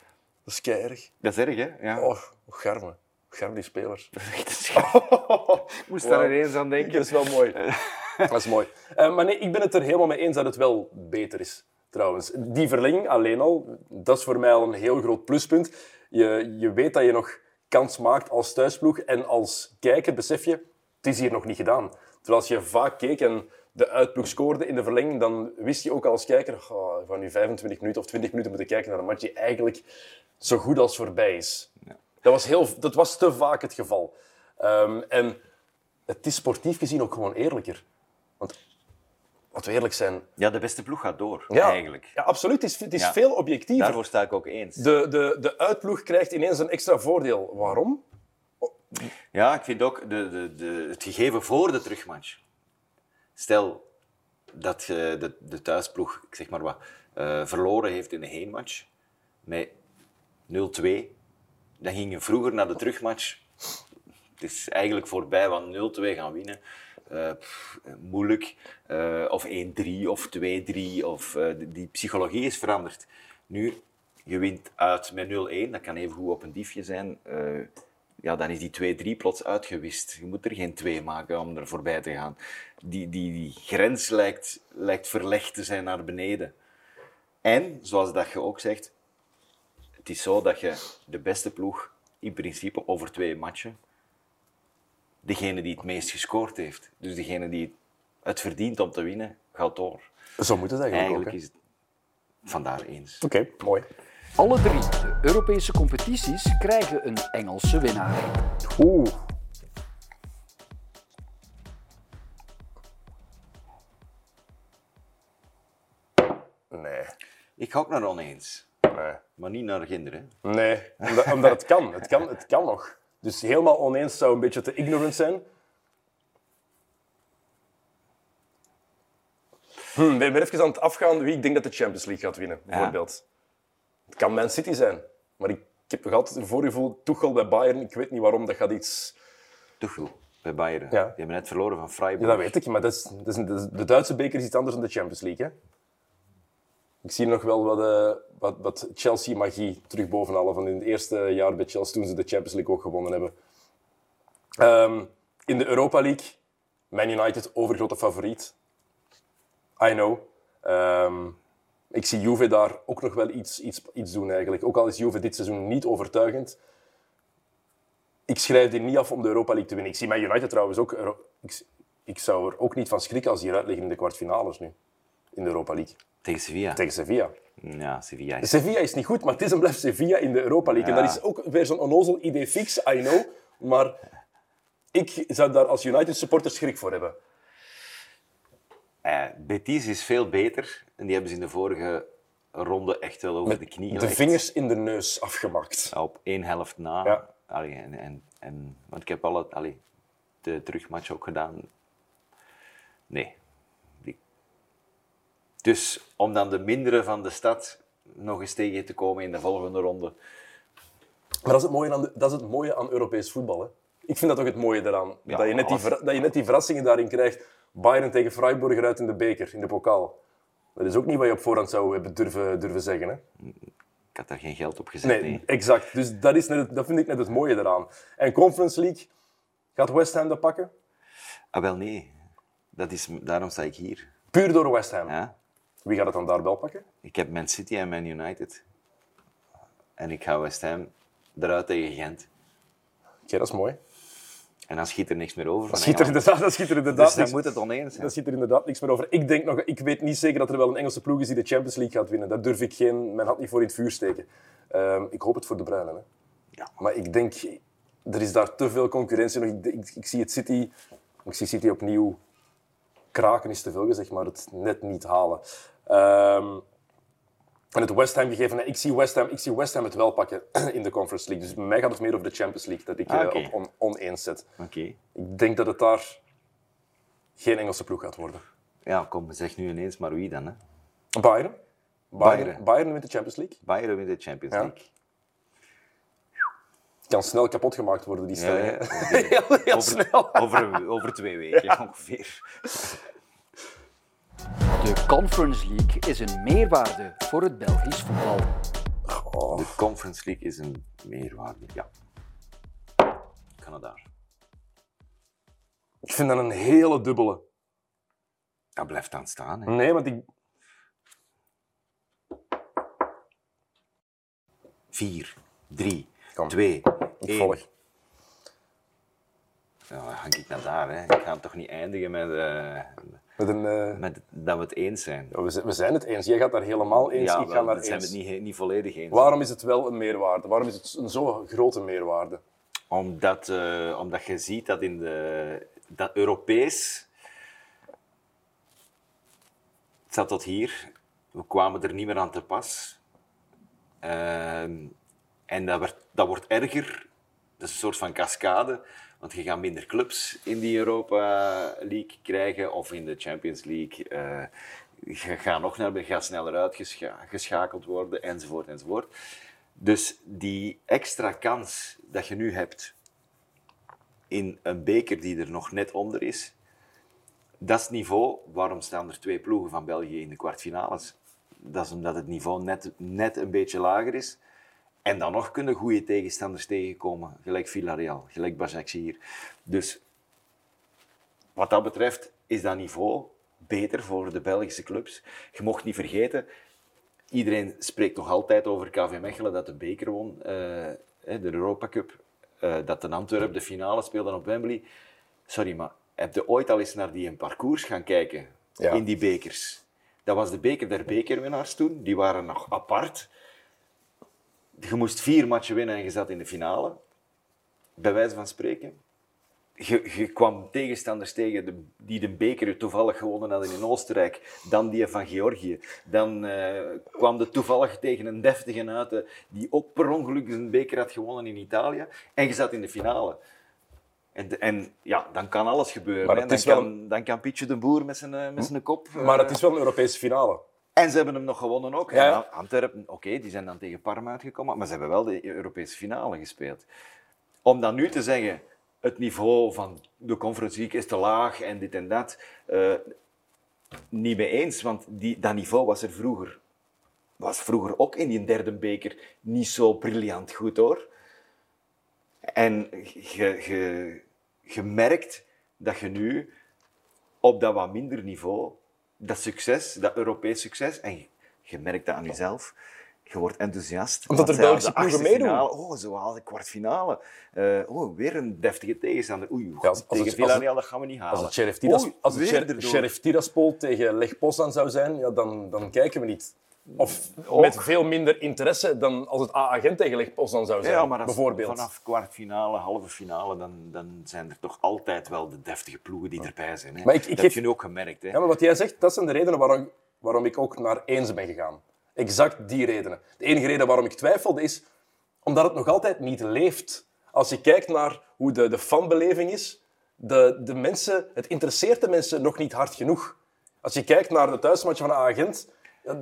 Dat is keierig. Dat is erg, hè? Ja. Oh, garme. Garme die spelers. Ik moest daar ineens aan denken. Dat is wel mooi. Dat is mooi. Eh, maar nee, ik ben het er helemaal mee eens dat het wel beter is, trouwens. Die verlenging alleen al, dat is voor mij al een heel groot pluspunt. Je, je weet dat je nog kans maakt als thuisploeg en als kijker besef je, het is hier nog niet gedaan. Terwijl als je vaak keek en de uitploeg scoorde in de verlenging, dan wist je ook als kijker, oh, we gaan nu 25 minuten of 20 minuten moeten kijken naar een match die eigenlijk zo goed als voorbij is. Dat, was heel, dat was te vaak het geval. Ehm, en het is sportief gezien ook gewoon eerlijker. Want, laten we eerlijk zijn... Ja, de beste ploeg gaat door, Ja, eigenlijk. Ja, absoluut. Het is, het is Ja. veel objectiever. Daarvoor sta ik ook eens. De, de, de uitploeg krijgt ineens een extra voordeel. Waarom? Ja, ik vind ook de, de, de, het gegeven voor de terugmatch. Stel dat je de, de thuisploeg, zeg maar wat, eh, verloren heeft in de heenmatch met 0-2. Dan ging je vroeger naar de terugmatch. Het is eigenlijk voorbij, want 0-2 gaan winnen. eh, moeilijk. Eh, of 1-3 of 2-3. Of, die- die psychologie is veranderd. Nu, je wint uit met 0-1. Dat kan even goed op een diefje zijn. Ja, dan is die 2-3 plots uitgewist. Je moet er geen 2 maken om er voorbij te gaan. Die, die, die grens lijkt, lijkt verlegd te zijn naar beneden. En, zoals dat je ook zegt, het is zo dat je de beste ploeg in principe over twee matchen, degene die het meest gescoord heeft, dus degene die het verdient om te winnen, gaat door. Zo moet het eigenlijk, Eigenlijk ook. is het vandaar eens. Oké, mooi. Alle drie de Europese competities krijgen een Engelse winnaar. Oeh. Ik ga ook naar oneens, nee. maar niet naar kinderen. Nee, omdat, omdat het kan. Het kan. Het kan nog. Dus helemaal oneens zou een beetje te ignorant zijn. Hm, ben ben even aan het afgaan wie ik denk dat de Champions League gaat winnen, bijvoorbeeld. Het kan Man City zijn, maar ik, ik heb nog altijd een voorgevoel, Tuchel bij Bayern, ik weet niet waarom, dat gaat iets... Tuchel bij Bayern. Ja. Die hebben net verloren van Freiburg. Ja, dat weet ik, maar dat is, dat is, dat is- de Duitse beker is iets anders dan de Champions League. Hè? Ik zie nog wel wat, eh, wat, wat Chelsea-magie terug bovenhalen van in het eerste jaar bij Chelsea toen ze de Champions League ook gewonnen hebben. Ehm, in de Europa League, Man United overgrote favoriet. I know. Ehm, ik zie Juve daar ook nog wel iets, iets, iets doen eigenlijk. Ook al is Juve dit seizoen niet overtuigend. Ik schrijf die niet af om de Europa League te winnen. Ik zie Man United trouwens ook... Ik, ik zou er ook niet van schrikken als die eruit liggen in de kwartfinales nu. In de Europa League. Tegen Sevilla. Tegen Sevilla. Ja, Sevilla is... Sevilla is niet goed, maar het is en blijft Sevilla in de Europa League. En dat is ook weer zo'n onnozel idee fix, I know. Maar ik zou daar als United supporter schrik voor hebben. Eh, Betis is veel beter en die hebben ze in de vorige ronde echt wel over de knie De gelegd. vingers in de neus afgemakt. Op één helft na. Ja. Allee, en, en, en, want ik heb alle, allee, de terugmatch ook gedaan. Nee. Dus om dan de mindere van de stad nog eens tegen te komen in de volgende ronde. Maar dat is het mooie aan, dat is het mooie aan Europees voetbal. Hè. Ik vind dat ook het mooie eraan. Ja, dat, je net die, dat je net die verrassingen daarin krijgt. Bayern tegen Freiburg eruit in de beker, in de pokaal. Dat is ook niet wat je op voorhand zou hebben durven, durven zeggen. Hè. Ik had daar geen geld op gezet. Nee, Nee, exact. Dus dat, is net, dat vind ik net het mooie eraan. En Conference League, gaat West Ham dat pakken? Ah, wel nee. Dat is, daarom sta ik hier. Puur door West Ham. Ja? Wie gaat het dan daar wel pakken? Ik heb Man City en Man United. En ik ga West Ham eruit tegen Gent. Oké, dat is mooi. En dan schiet er niks meer over. Dat van schiet er inderdaad, dat schiet er inderdaad Dus dan niks- moet het oneens zijn. Dat zit er inderdaad niks meer over. Ik, denk nog, ik weet niet zeker dat er wel een Engelse ploeg is die de Champions League gaat winnen. Daar durf ik geen, mijn hand niet voor in het vuur steken. Ehm, ik hoop het voor de Bruinen. Hè. Ja. Maar ik denk, er is daar te veel concurrentie nog. Ik, ik, ik zie het City, ik zie City opnieuw kraken, is te veel gezegd, maar het net niet halen. Ehm, en het West Ham gegeven, ik zie West Ham, ik zie West Ham het wel pakken in de Conference League. Dus bij mij gaat het meer over de Champions League, dat ik Ah, eh, op on, oneens zet. Oké. Ik denk dat het daar geen Engelse ploeg gaat worden. Ja, kom, zeg nu ineens maar wie dan. Hè? Bayern. Bayern, Bayern. Bayern wint de Champions League. Bayern wint de Champions Ja. League. Kan snel kapot gemaakt worden, die stelling. ja, hè. ja. heel heel Over, snel. over, over twee weken ongeveer. De Conference League is een meerwaarde voor het Belgisch voetbal. De Conference League is een meerwaarde. Ja. Canada. Ik vind dat een hele dubbele. Dat blijft dan staan. Hè. Nee, want ik... Vier, drie, Kom. twee, Ik één. volg. Ja, dan hang ik naar daar. Hè. Ik ga het toch niet eindigen met, eh, Met een, eh, met dat we het eens zijn. ja, we, zijn, we zijn het eens. Jij gaat daar helemaal eens. ja, ik ga daar dan zijn we eens. het niet, niet volledig eens. Waarom is het wel een meerwaarde? Waarom is het een zo grote meerwaarde? Omdat, eh, omdat je ziet dat in de, dat Europees. Het zat tot hier. We kwamen er niet meer aan te pas. Ehm, en dat, werd, dat wordt erger Dat is een soort van cascade. Want je gaat minder clubs in die Europa League krijgen of in de Champions League. Eh, je gaat nog naar, je gaat sneller uitgeschakeld worden, enzovoort, enzovoort. Dus die extra kans dat je nu hebt in een beker die er nog net onder is, dat is het niveau. Waarom staan er twee ploegen van België in de kwartfinales? Dat is omdat het niveau net, net een beetje lager is. En dan nog kunnen goede tegenstanders tegenkomen, gelijk Villarreal, gelijk hier. Dus wat dat betreft is dat niveau beter voor de Belgische clubs. Je mocht niet vergeten, iedereen spreekt nog altijd over KV Mechelen dat de beker won, uh, de Europa Cup, uh, dat de Antwerpen de finale speelden op Wembley. Sorry, maar heb je ooit al eens naar die parcours gaan kijken in die bekers? Dat was de beker der bekerwinnaars toen, die waren nog apart je moest vier matchen winnen en je zat in de finale, bij wijze van spreken. Je, je kwam tegenstanders tegen die de beker toevallig gewonnen hadden in Oostenrijk, dan die van Georgië. Dan uh, kwam er toevallig tegen een deftige uit die ook per ongeluk een beker had gewonnen in Italië. En je zat in de finale. En, en, ja, dan kan alles gebeuren. Maar dan, kan, dan kan Pietje de Boer met zijn, eh, met zijn kop... Maar het is wel een Europese finale. En ze hebben hem nog gewonnen ook. Ja. Antwerpen, oké, die zijn dan tegen Parma uitgekomen, maar ze hebben wel de Europese finale gespeeld. Om dan nu te zeggen, het niveau van de Conference League is te laag en dit en dat, uh, niet mee eens, want die, dat niveau was er vroeger, was vroeger ook in die derde beker niet zo briljant goed hoor. En je merkt dat je nu op dat wat minder niveau dat succes, dat Europees succes, en je, merkt dat aan jezelf, je wordt enthousiast. Omdat er Belgische ploegen meedoen. Oh, zo haal de kwartfinale. Uh, oh, weer een deftige tegenstander. Oei, ja, als, tegen Villarreal, dat gaan we niet halen. Als het Sheriff, Tiras, als het Sheriff Tiraspol tegen Leg Poznan zou zijn, ja, dan, dan kijken we niet. Of met veel minder interesse dan als het A-agent tegen Poznan zou zijn, ja, maar bijvoorbeeld. Vanaf kwartfinale, halve finale, dan, dan zijn er toch altijd wel de deftige ploegen die erbij zijn. Hè? Maar ik, ik dat heb je nu ook gemerkt. Hè? Ja, maar wat jij zegt, dat zijn de redenen waarom, waarom ik ook naar eens ben gegaan. Exact die redenen. De enige reden waarom ik twijfelde is omdat het nog altijd niet leeft. Als je kijkt naar hoe de, de fanbeleving is, de, de mensen, het interesseert de mensen nog niet hard genoeg. Als je kijkt naar de thuismatch van een agent,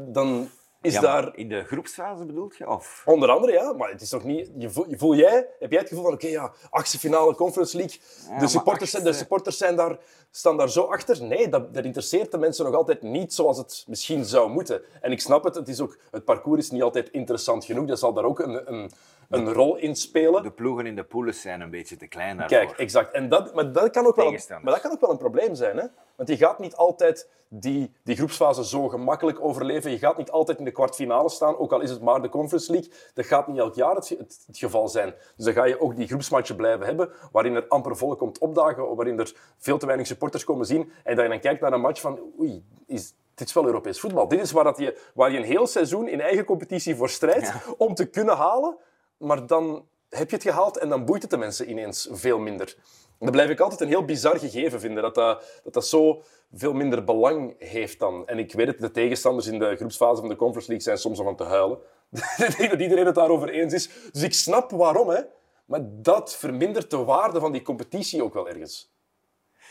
dan is daar... In de groepsfase bedoelt je? Of? Onder andere, ja. Maar het is nog niet... Je voel, voel jij, heb jij het gevoel van, oké, ja, achtste finale Conference League, de, supporters, zijn, de supporters zijn daar, staan daar zo achter? Nee, dat, dat interesseert de mensen nog altijd niet zoals het misschien zou moeten. En ik snap het, het, is ook, het parcours is niet altijd interessant genoeg. Dat zal daar ook een, een, een rol in spelen. De ploegen in de poules zijn een beetje te klein daarvoor. Kijk, exact. En dat, maar, dat kan ook wel, maar dat kan ook wel een probleem zijn. Hè? Want je gaat niet altijd die, die groepsfase zo gemakkelijk overleven. Je gaat niet altijd de kwartfinale staan, ook al is het maar de Conference League. Dat gaat niet elk jaar het, het, geval zijn. Dus dan ga je ook die groepsmatchen blijven hebben, waarin er amper volk komt opdagen, waarin er veel te weinig supporters komen zien. En dat je dan kijkt naar een match van, oei, is, dit is wel Europees voetbal. Dit is waar, dat je, waar je een heel seizoen in eigen competitie voor strijdt om te kunnen halen. Maar dan heb je het gehaald en dan boeit het de mensen ineens veel minder. Dat blijf ik altijd een heel bizar gegeven vinden, dat dat, dat, dat zo veel minder belang heeft dan. En ik weet het, de tegenstanders in de groepsfase van de Conference League zijn soms om van te huilen. ik denk dat iedereen het daarover eens is. Dus ik snap waarom, hè. Maar dat vermindert de waarde van die competitie ook wel ergens.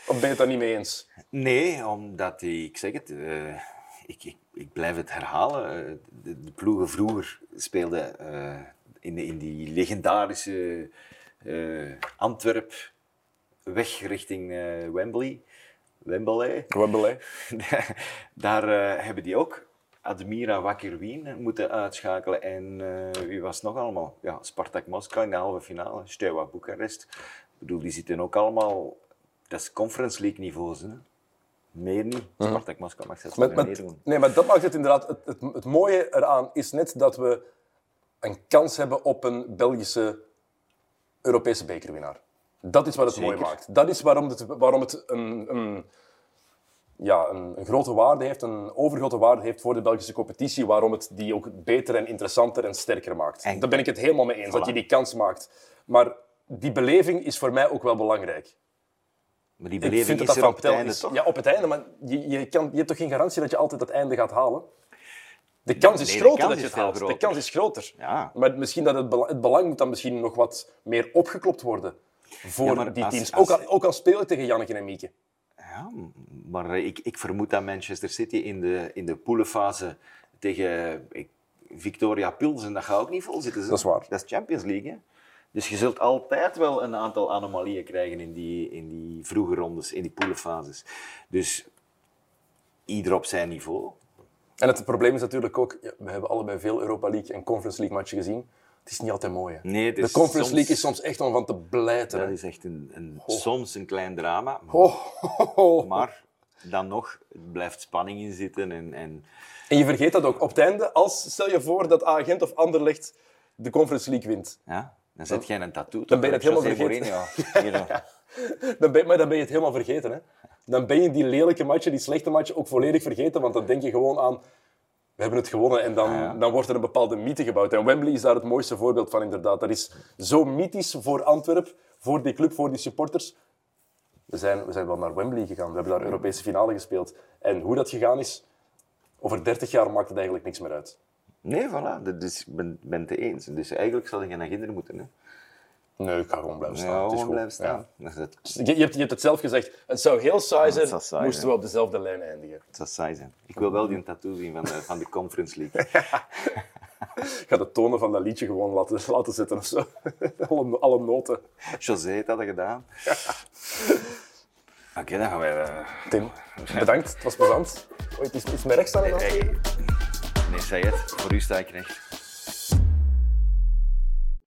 Of ben je het daar niet mee eens? Nee, omdat, ik zeg het, uh, ik, ik, ik, blijf het herhalen. Eh, de, ploegen vroeger speelden uh, in, in die legendarische uh, Antwerp weg richting uh, Wembley. Wembley. Wembley. Daar uh, hebben die ook Admira Wakker Wien moeten uitschakelen. En wie was het nog allemaal? Ja, Spartak Moskou in de halve finale. Steaua Boekarest. Ik bedoel, die zitten ook allemaal... Dat is Conference League niveau, hè? Meer niet. Mhm. Spartak Moskou mag zelfs niet meer doen. Nee, maar dat maakt het inderdaad... Het, het, het mooie eraan is net dat we een kans hebben op een Belgische Europese bekerwinnaar. Dat is wat het mooi maakt. Dat is waarom het, waarom het een, een ja, een, een, grote waarde heeft, een overgrote waarde heeft voor de Belgische competitie, waarom het die ook beter en interessanter en sterker maakt. Daar ben ik het helemaal mee eens, dat je die kans maakt. Maar die beleving is voor mij ook wel belangrijk. Maar die beleving is er op het einde, toch? Ja, op het einde, maar je, je, kan, je hebt toch geen garantie dat je altijd het einde gaat halen? De kans is Nee, groter kans dat je het haalt. De kans is groter. Ja. Maar misschien dat het, bela- het belang moet dan misschien nog wat meer opgeklopt worden voor Ja, die als- teams. als- Ook, al, ook al spelen tegen Janneke en Mieke. Ja, maar ik, ik vermoed dat Manchester City in de, in de poelenfase tegen ik, Victoria Pilsen, dat gaat ook niet vol zitten. Dat is waar. Dat is Champions League. Hè? Dus je zult altijd wel een aantal anomalieën krijgen in die, in die vroege rondes, in die poelenfases. Dus ieder op zijn niveau. En het probleem is natuurlijk ook, ja, we hebben allebei veel Europa League en Conference League matchen gezien. Het is niet altijd mooi. Hè? Nee, de Conference soms- League is soms echt om van te blijten. Dat hè. is echt een, een, soms een klein drama. Oh, oh, oh. Maar dan nog, het blijft spanning in zitten. En, en En je vergeet dat ook. Op het einde, als, stel je voor dat Agent of Anderlecht de Conference League wint. ja, dan zet jij een tattoo. Dan ben je het helemaal vergeten. Dan ben, maar dan ben je het helemaal vergeten. Hè? Dan ben je die lelijke matchen, die slechte matchen ook volledig vergeten. Want dan denk je gewoon aan, we hebben het gewonnen. En dan, Ah, ja. dan wordt er een bepaalde mythe gebouwd. En Wembley is daar het mooiste voorbeeld van, inderdaad. Dat is zo mythisch voor Antwerpen, voor die club, voor die supporters. We zijn, we zijn wel naar Wembley gegaan. We hebben daar Europese finale gespeeld. En hoe dat gegaan is, over 30 jaar maakt het eigenlijk niks meer uit. Nee, voilà. Dat is, ik ben, ben het eens. Dus eigenlijk zou je naar kinderen moeten. Hè. Nee, ik ga gewoon blijven staan. Ja, Het is gewoon goed. blijven staan. Dat, is het. Ja. Je, je, hebt, je hebt het zelf gezegd. Het zou heel saai zijn, saai moesten zijn. we op dezelfde lijn eindigen. Het zou saai zijn. Ik wil wel die tattoo zien van de, van de Conference League. Ik ga de tonen van dat liedje gewoon laten, laten zitten of zo. alle, alle noten. José heeft dat gedaan. Oké, dan gaan wij... eh, Tim, bedankt. Het was plezant. Het is, is mijn rechts staan en dan? nee, zei het. Voor u sta ik recht.